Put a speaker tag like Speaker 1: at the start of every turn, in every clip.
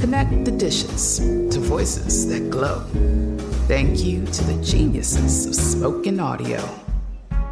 Speaker 1: Connect the dishes to voices that glow. Thank you to the geniuses of spoken audio.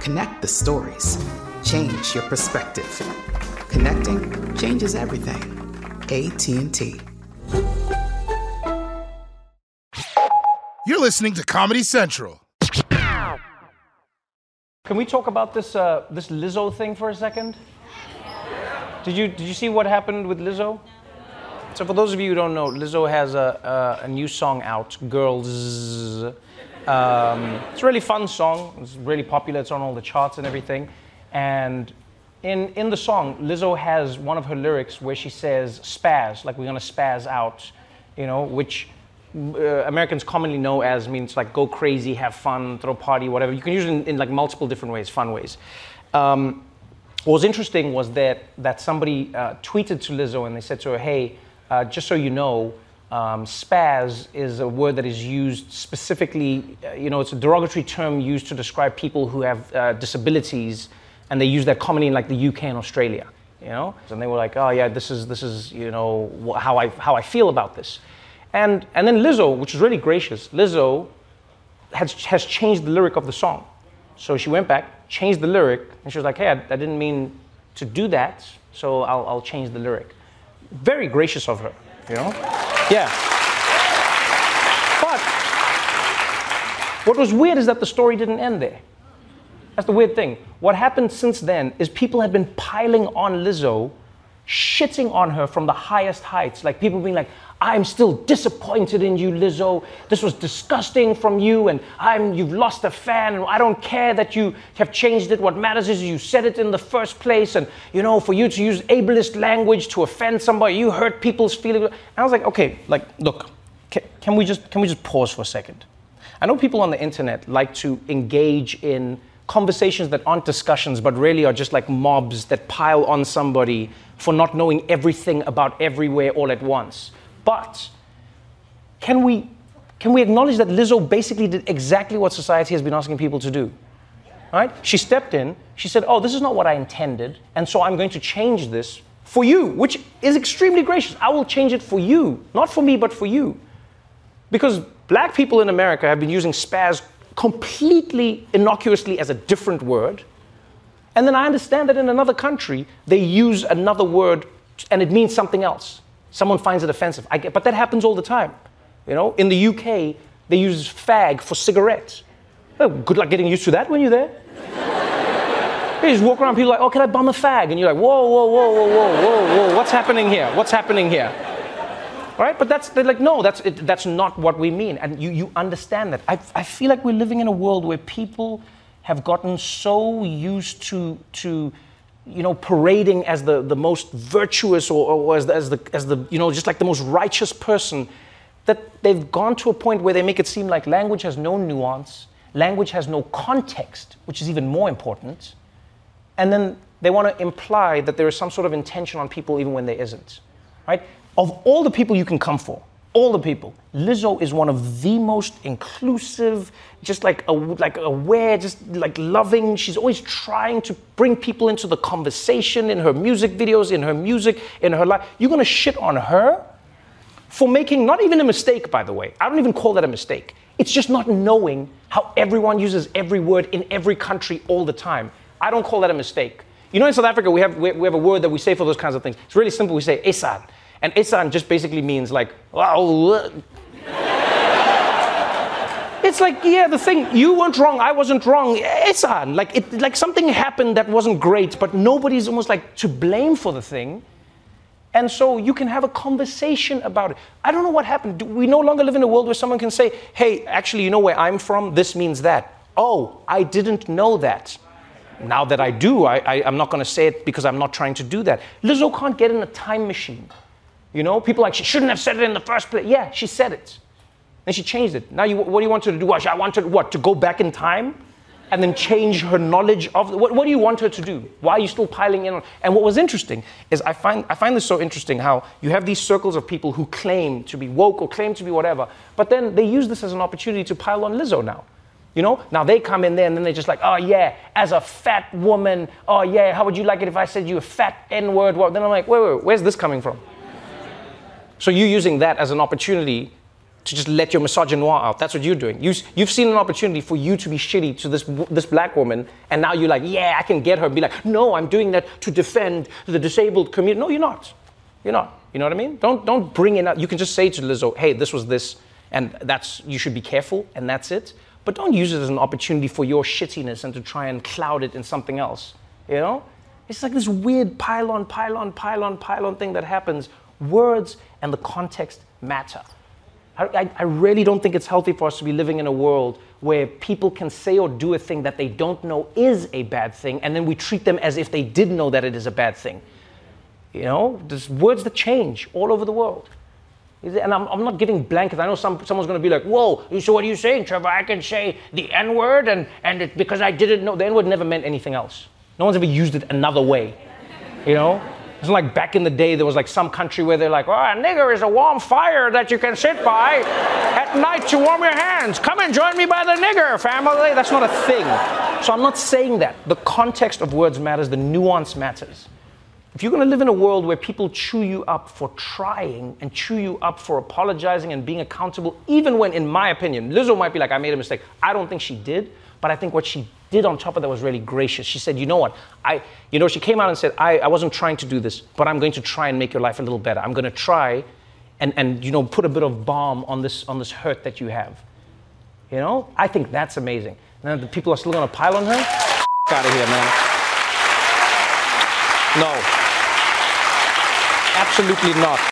Speaker 1: Connect the stories. Change your perspective. Connecting changes everything. AT&T.
Speaker 2: You're listening to Comedy Central.
Speaker 3: Can we talk about this uh, this Lizzo thing for a second? Did you did you see what happened with Lizzo? So for those of you who don't know, Lizzo has a, a, a new song out, Grrrls. Um, it's a really fun song. It's really popular. It's on all the charts and everything. And in, in the song, Lizzo has one of her lyrics where she says spaz, like we're gonna spaz out, you know, which uh, Americans commonly know as means like go crazy, have fun, throw a party, whatever. You can use it in, in like multiple different ways, fun ways. Um, what was interesting was that, that somebody uh, tweeted to Lizzo and they said to her, hey, uh, just so you know, um, spaz is a word that is used specifically, uh, you know, it's a derogatory term used to describe people who have uh, disabilities, and they use that commonly in like the UK and Australia, you know? And they were like, oh yeah, this is, this is you know, how I, how I feel about this. And, and then Lizzo, which is really gracious, Lizzo has, has changed the lyric of the song. So she went back, changed the lyric, and she was like, hey, I, I didn't mean to do that, so I'll, I'll change the lyric very gracious of her, you know? Yeah. But what was weird is that the story didn't end there. That's the weird thing. What happened since then is people had been piling on Lizzo, shitting on her from the highest heights. Like people being like, I'm still disappointed in you, Lizzo. This was disgusting from you, and I'm you've lost a fan, and I don't care that you have changed it. What matters is you said it in the first place, and you know, for you to use ableist language to offend somebody, you hurt people's feelings. And I was like, okay, like, look, can, can we just can we just pause for a second? I know people on the internet like to engage in conversations that aren't discussions, but really are just like mobs that pile on somebody for not knowing everything about everywhere all at once. But can we, can we acknowledge that Lizzo basically did exactly what society has been asking people to do? Right? She stepped in, she said, Oh, this is not what I intended, and so I'm going to change this for you, which is extremely gracious. I will change it for you, not for me, but for you. Because black people in America have been using spaz completely innocuously as a different word. And then I understand that in another country, they use another word and it means something else. Someone finds it offensive. I get, but that happens all the time. You know, in the UK, they use fag for cigarettes. Oh, good luck getting used to that when you're there. you just walk around, people like, oh, can I bum a fag? And you're like, whoa, whoa, whoa, whoa, whoa, whoa, whoa, what's happening here? What's happening here? Right? But that's, they're like, no, that's, it, that's not what we mean. And you, you understand that. I, I feel like we're living in a world where people have gotten so used to, to you know, parading as the, the most virtuous or, or as, the, as, the, as the, you know, just like the most righteous person, that they've gone to a point where they make it seem like language has no nuance, language has no context, which is even more important. And then they want to imply that there is some sort of intention on people even when there isn't. Right? Of all the people you can come for, all the people. Lizzo is one of the most inclusive, just like a, like aware, just like loving. She's always trying to bring people into the conversation in her music videos, in her music, in her life. You're gonna shit on her for making not even a mistake, by the way. I don't even call that a mistake. It's just not knowing how everyone uses every word in every country all the time. I don't call that a mistake. You know, in South Africa, we have, we have a word that we say for those kinds of things. It's really simple. We say esan. And Isan just basically means like, it's like, yeah, the thing, you weren't wrong, I wasn't wrong. Isan, like, it, like something happened that wasn't great, but nobody's almost like to blame for the thing. And so you can have a conversation about it. I don't know what happened. Do we no longer live in a world where someone can say, hey, actually, you know where I'm from? This means that. Oh, I didn't know that. Now that I do, I, I, am not going to say it because I'm not trying to do that. Lizzo can't get in a time machine. You know, people like, she shouldn't have said it in the first place. Yeah, she said it. Then she changed it. Now, you, what do you want her to do? I want her, what, to go back in time? and then change her knowledge of what, what do you want her to do? Why are you still piling in on? And what was interesting is I find, I find this so interesting how you have these circles of people who claim to be woke or claim to be whatever, but then they use this as an opportunity to pile on Lizzo now. You know, now they come in there and then they're just like, oh yeah, as a fat woman, oh yeah, how would you like it if I said you a fat N word? Well, then I'm like, wait, wait, where's this coming from? So you're using that as an opportunity to just let your misogynoir out. That's what you're doing. You, you've seen an opportunity for you to be shitty to this, this black woman, and now you're like, yeah, I can get her. Be like, no, I'm doing that to defend the disabled community. No, you're not. You're not. You know what I mean? Don't, don't bring it up. You can just say to Lizzo, hey, this was this, and that's, you should be careful, and that's it. But don't use it as an opportunity for your shittiness and to try and cloud it in something else. You know? It's like this weird pylon, pylon, pile-on, pile-on thing that happens. Words and the context matter. I, I, really don't think it's healthy for us to be living in a world where people can say or do a thing that they don't know is a bad thing, and then we treat them as if they did know that it is a bad thing. You know, there's words that change all over the world. And I'm, I'm not giving blankets. I know some, someone's going to be like, whoa, so what are you saying, Trevor? I can say the N word, and, and it, because I didn't know, the N word never meant anything else. No one's ever used it another way. You know? It's like back in the day, there was like some country where they're like, oh, a nigger is a warm fire that you can sit by at night to warm your hands. Come and join me by the nigger family. That's not a thing. So I'm not saying that. The context of words matters, the nuance matters. If you're going to live in a world where people chew you up for trying and chew you up for apologizing and being accountable, even when, in my opinion, Lizzo might be like, I made a mistake. I don't think she did, but I think what she did on top of that was really gracious. She said, you know what? I, you know, she came out and said, I, I wasn't trying to do this, but I'm going to try and make your life a little better. I'm going to try and, and, you know, put a bit of balm on this, on this hurt that you have. You know? I think that's amazing. Now the people are still going to pile on her? out of here, man. No. Absolutely not.